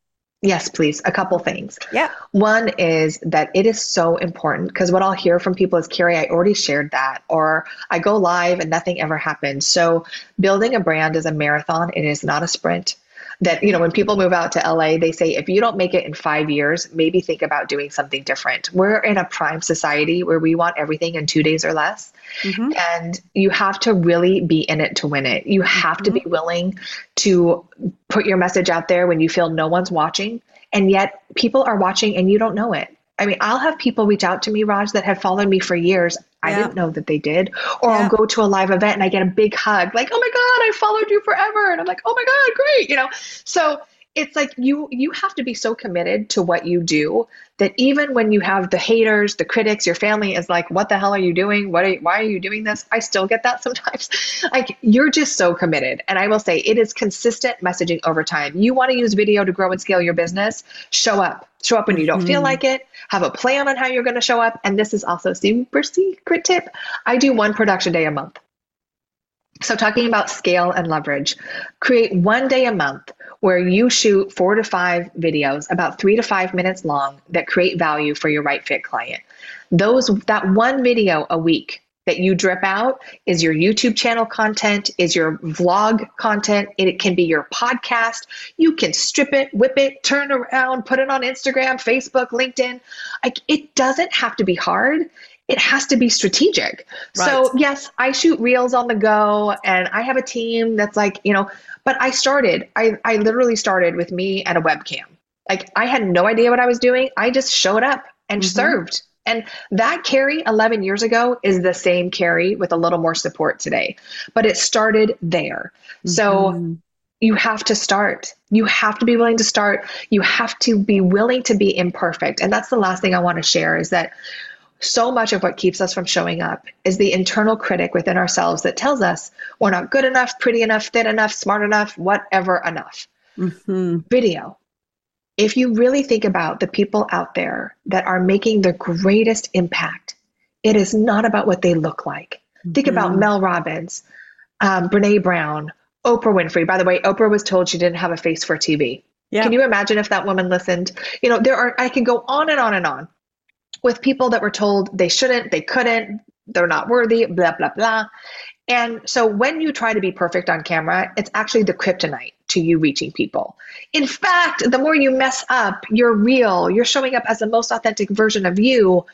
Yes, please. A couple things. Yeah. One is that it is so important because what I'll hear from people is, Carrie, I already shared that, or I go live and nothing ever happens. So building a brand is a marathon, it is not a sprint that you know when people move out to LA they say if you don't make it in 5 years maybe think about doing something different we're in a prime society where we want everything in 2 days or less mm-hmm. and you have to really be in it to win it you have mm-hmm. to be mm-hmm. willing to put your message out there when you feel no one's watching and yet people are watching and you don't know it I mean, I'll have people reach out to me, Raj, that have followed me for years. I yeah. didn't know that they did. Or yeah. I'll go to a live event and I get a big hug, like, oh my God, I followed you forever. And I'm like, oh my God, great. You know, so it's like you you have to be so committed to what you do that even when you have the haters the critics your family is like what the hell are you doing what are you, why are you doing this i still get that sometimes like you're just so committed and i will say it is consistent messaging over time you want to use video to grow and scale your business show up show up when you don't mm-hmm. feel like it have a plan on how you're going to show up and this is also super secret tip i do one production day a month so, talking about scale and leverage, create one day a month where you shoot four to five videos about three to five minutes long that create value for your right fit client. Those that one video a week that you drip out is your YouTube channel content, is your vlog content. It can be your podcast. You can strip it, whip it, turn around, put it on Instagram, Facebook, LinkedIn. Like it doesn't have to be hard. It has to be strategic. Right. So, yes, I shoot reels on the go and I have a team that's like, you know, but I started, I, I literally started with me and a webcam. Like I had no idea what I was doing. I just showed up and mm-hmm. served. And that Carrie 11 years ago is the same Carrie with a little more support today. But it started there. Mm-hmm. So you have to start. You have to be willing to start. You have to be willing to be imperfect. And that's the last thing I want to share is that so much of what keeps us from showing up is the internal critic within ourselves that tells us we're not good enough, pretty enough, thin enough, smart enough, whatever enough. Mm-hmm. Video. If you really think about the people out there that are making the greatest impact, it is not about what they look like. Mm-hmm. Think about mm-hmm. Mel Robbins, um, Brene Brown, Oprah Winfrey. By the way, Oprah was told she didn't have a face for TV. Yeah. Can you imagine if that woman listened? You know, there are, I can go on and on and on with people that were told they shouldn't, they couldn't, they're not worthy, blah, blah, blah. And so when you try to be perfect on camera, it's actually the kryptonite to you reaching people. In fact, the more you mess up, you're real, you're showing up as the most authentic version of you,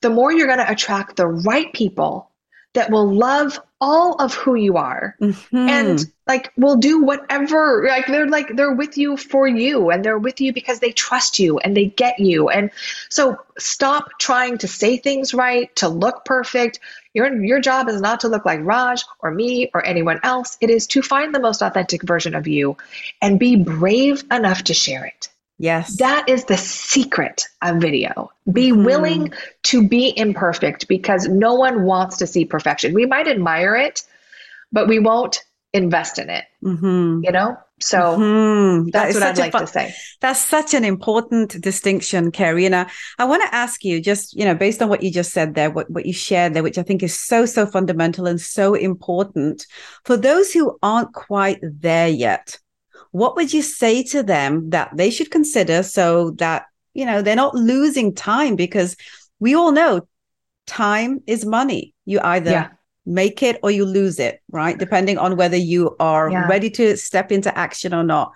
the more you're going to attract the right people that will love all of who you are mm-hmm. and like will do whatever like they're like they're with you for you and they're with you because they trust you and they get you and so stop trying to say things right to look perfect your your job is not to look like Raj or me or anyone else it is to find the most authentic version of you and be brave enough to share it Yes. That is the secret of video. Be mm. willing to be imperfect because no one wants to see perfection. We might admire it, but we won't invest in it. Mm-hmm. You know? So mm-hmm. that's what I'd like fun, to say. That's such an important distinction, Carrie. And I, I want to ask you, just, you know, based on what you just said there, what, what you shared there, which I think is so, so fundamental and so important for those who aren't quite there yet what would you say to them that they should consider so that, you know, they're not losing time because we all know time is money. You either yeah. Make it or you lose it, right? Depending on whether you are yeah. ready to step into action or not.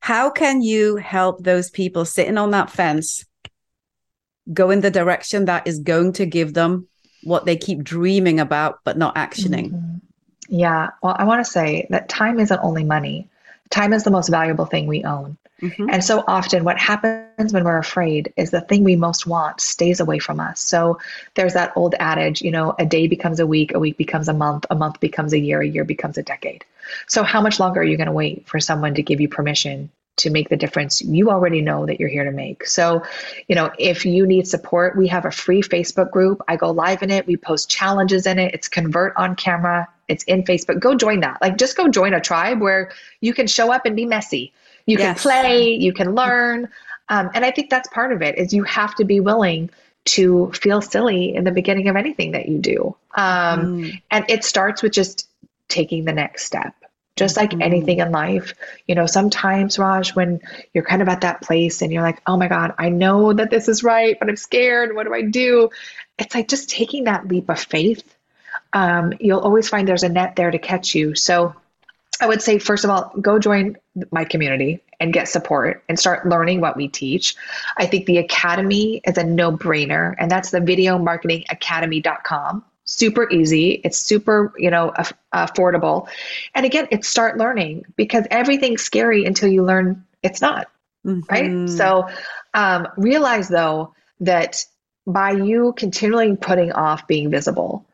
How can you help those people sitting on that fence go in the direction that is going to give them what they keep dreaming about but not actioning? Mm-hmm. Yeah. Well, I want to say that time isn't only money. Time is the most valuable thing we own. Mm-hmm. And so often, what happens when we're afraid is the thing we most want stays away from us. So there's that old adage, you know, a day becomes a week, a week becomes a month, a month becomes a year, a year becomes a decade. So, how much longer are you going to wait for someone to give you permission to make the difference you already know that you're here to make. So, you know, if you need support, we have a free Facebook group. I go live in it. We post challenges in it. It's convert on camera. It's in Facebook. Go join that. Like just go join a tribe where you can show up and be messy. You yes. can play, you can learn. Um, and I think that's part of it is you have to be willing to feel silly in the beginning of anything that you do. Um, mm. And it starts with just taking the next step just like mm-hmm. anything in life you know sometimes raj when you're kind of at that place and you're like oh my god i know that this is right but i'm scared what do i do it's like just taking that leap of faith um, you'll always find there's a net there to catch you so i would say first of all go join my community and get support and start learning what we teach i think the academy is a no-brainer and that's the video marketing academy.com super easy. It's super, you know, aff- affordable. And again, it's start learning because everything's scary until you learn it's not. Mm-hmm. Right. So um, realize though that by you continually putting off being visible,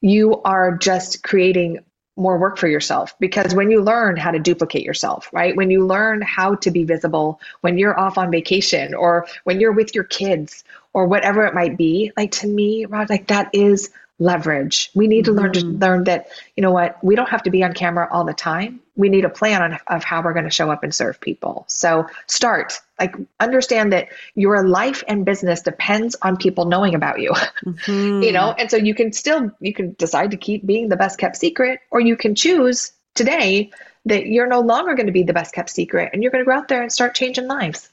you are just creating more work for yourself because when you learn how to duplicate yourself, right? When you learn how to be visible when you're off on vacation or when you're with your kids or whatever it might be, like to me, Rod, like that is leverage. We need to learn to mm-hmm. learn that, you know what, we don't have to be on camera all the time. We need a plan on, of how we're going to show up and serve people. So start, like understand that your life and business depends on people knowing about you. Mm-hmm. you know, and so you can still you can decide to keep being the best kept secret or you can choose today that you're no longer going to be the best kept secret and you're going to go out there and start changing lives.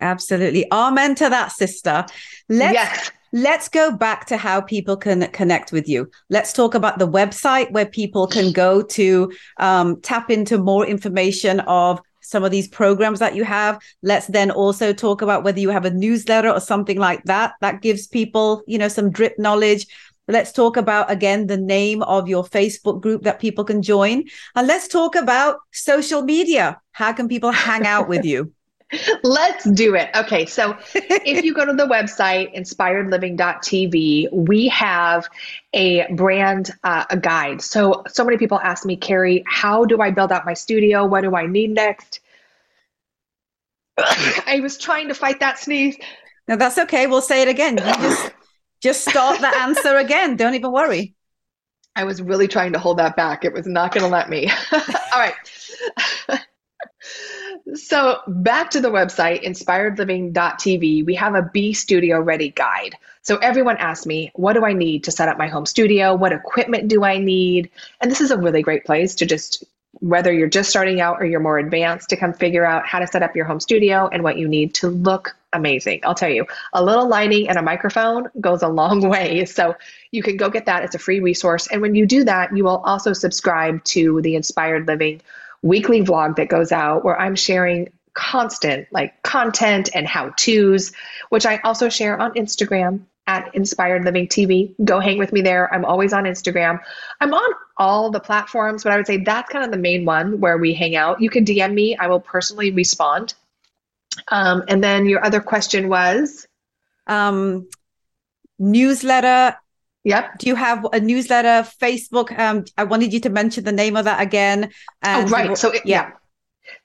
Absolutely. Amen to that, sister. Let's yes let's go back to how people can connect with you. Let's talk about the website where people can go to um, tap into more information of some of these programs that you have. Let's then also talk about whether you have a newsletter or something like that that gives people, you know, some drip knowledge. Let's talk about again the name of your Facebook group that people can join. And let's talk about social media. How can people hang out with you? Let's do it. Okay, so if you go to the website inspiredliving.tv, we have a brand uh, a guide. So so many people ask me, Carrie, how do I build out my studio? What do I need next? I was trying to fight that sneeze. No, that's okay. We'll say it again. You just just start the answer again. Don't even worry. I was really trying to hold that back. It was not going to let me. All right. So, back to the website, inspiredliving.tv, we have a Be Studio Ready guide. So, everyone asks me, what do I need to set up my home studio? What equipment do I need? And this is a really great place to just, whether you're just starting out or you're more advanced, to come figure out how to set up your home studio and what you need to look amazing. I'll tell you, a little lighting and a microphone goes a long way. So, you can go get that. It's a free resource. And when you do that, you will also subscribe to the Inspired Living weekly vlog that goes out where I'm sharing constant like content and how to's, which I also share on Instagram at Inspired Living TV. Go hang with me there. I'm always on Instagram. I'm on all the platforms, but I would say that's kind of the main one where we hang out. You can DM me, I will personally respond. Um, and then your other question was um, newsletter Yep. Do you have a newsletter, Facebook? Um, I wanted you to mention the name of that again. oh, right. So, it, yeah.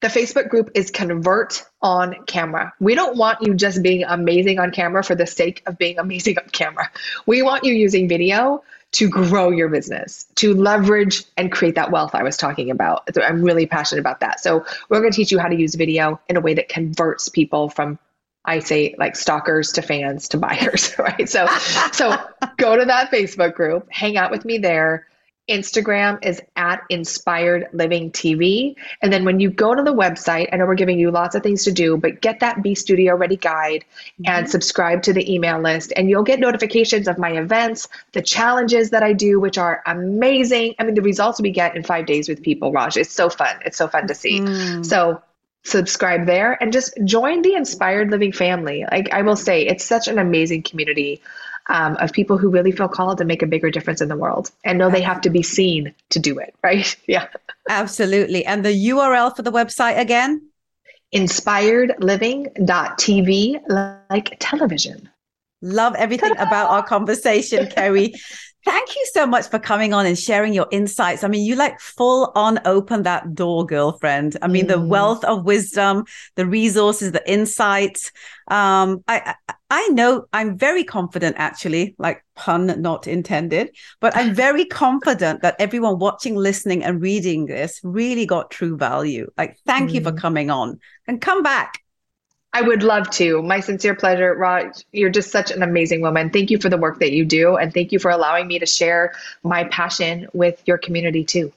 The Facebook group is Convert on Camera. We don't want you just being amazing on camera for the sake of being amazing on camera. We want you using video to grow your business, to leverage and create that wealth I was talking about. I'm really passionate about that. So, we're going to teach you how to use video in a way that converts people from I say like stalkers to fans to buyers, right? So, so go to that Facebook group, hang out with me there. Instagram is at Inspired Living TV. And then when you go to the website, I know we're giving you lots of things to do, but get that Be Studio Ready guide mm-hmm. and subscribe to the email list. And you'll get notifications of my events, the challenges that I do, which are amazing. I mean, the results we get in five days with people, Raj, it's so fun. It's so fun to see. Mm. So subscribe there and just join the Inspired Living family. Like I will say, it's such an amazing community um, of people who really feel called to make a bigger difference in the world and know they have to be seen to do it, right? Yeah. Absolutely. And the URL for the website again? inspiredliving.tv, like television. Love everything about our conversation, Carrie. Thank you so much for coming on and sharing your insights. I mean, you like full on open that door, girlfriend. I mean, mm. the wealth of wisdom, the resources, the insights. Um, I, I know I'm very confident, actually, like pun not intended, but I'm very confident that everyone watching, listening, and reading this really got true value. Like, thank mm. you for mm. coming on and come back. I would love to. My sincere pleasure, Raj. You're just such an amazing woman. Thank you for the work that you do. And thank you for allowing me to share my passion with your community too.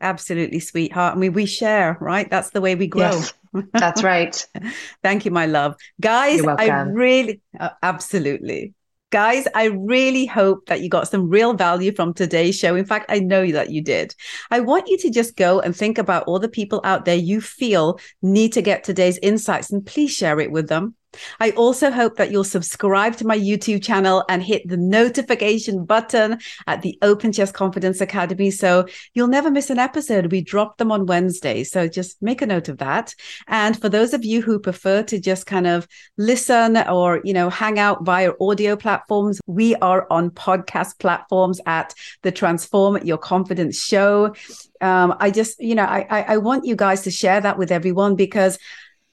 Absolutely, sweetheart. I mean, we share, right? That's the way we grow. Yes, that's right. Thank you, my love. Guys, I really, uh, absolutely. Guys, I really hope that you got some real value from today's show. In fact, I know that you did. I want you to just go and think about all the people out there you feel need to get today's insights and please share it with them. I also hope that you'll subscribe to my YouTube channel and hit the notification button at the Open Chest Confidence Academy. So you'll never miss an episode. We drop them on Wednesday. So just make a note of that. And for those of you who prefer to just kind of listen or, you know, hang out via audio platforms, we are on podcast platforms at the Transform Your Confidence Show. Um, I just, you know, I, I, I want you guys to share that with everyone because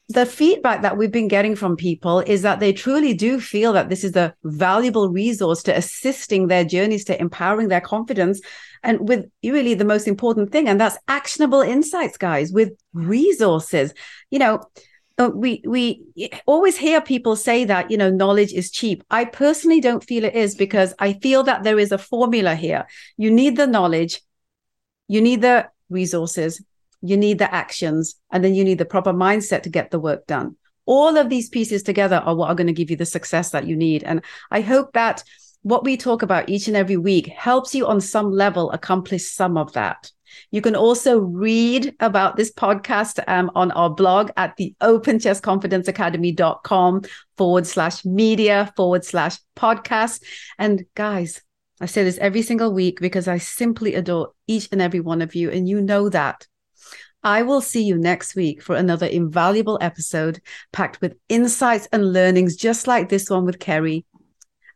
the feedback that we've been getting from people is that they truly do feel that this is a valuable resource to assisting their journeys to empowering their confidence and with really the most important thing and that's actionable insights guys with resources. You know uh, we we always hear people say that you know knowledge is cheap. I personally don't feel it is because i feel that there is a formula here. You need the knowledge you need the resources you need the actions, and then you need the proper mindset to get the work done. All of these pieces together are what are going to give you the success that you need. And I hope that what we talk about each and every week helps you on some level accomplish some of that. You can also read about this podcast um, on our blog at the openchestconfidenceacademy.com forward slash media forward slash podcast. And guys, I say this every single week because I simply adore each and every one of you. And you know that. I will see you next week for another invaluable episode packed with insights and learnings, just like this one with Carrie.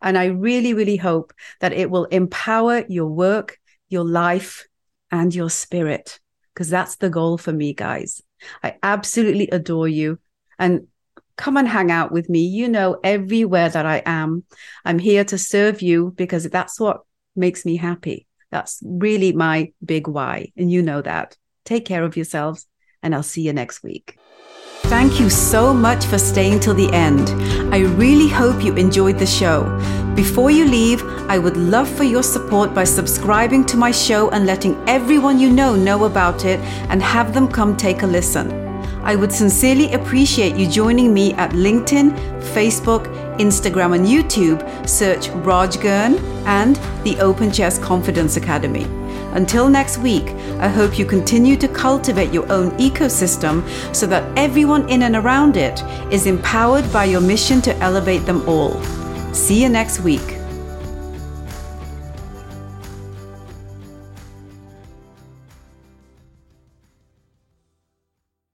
And I really, really hope that it will empower your work, your life, and your spirit, because that's the goal for me, guys. I absolutely adore you. And come and hang out with me. You know, everywhere that I am, I'm here to serve you because that's what makes me happy. That's really my big why. And you know that. Take care of yourselves, and I'll see you next week. Thank you so much for staying till the end. I really hope you enjoyed the show. Before you leave, I would love for your support by subscribing to my show and letting everyone you know know about it and have them come take a listen. I would sincerely appreciate you joining me at LinkedIn, Facebook, Instagram, and YouTube. Search Raj Girn and the Open Chest Confidence Academy. Until next week, I hope you continue to cultivate your own ecosystem so that everyone in and around it is empowered by your mission to elevate them all. See you next week.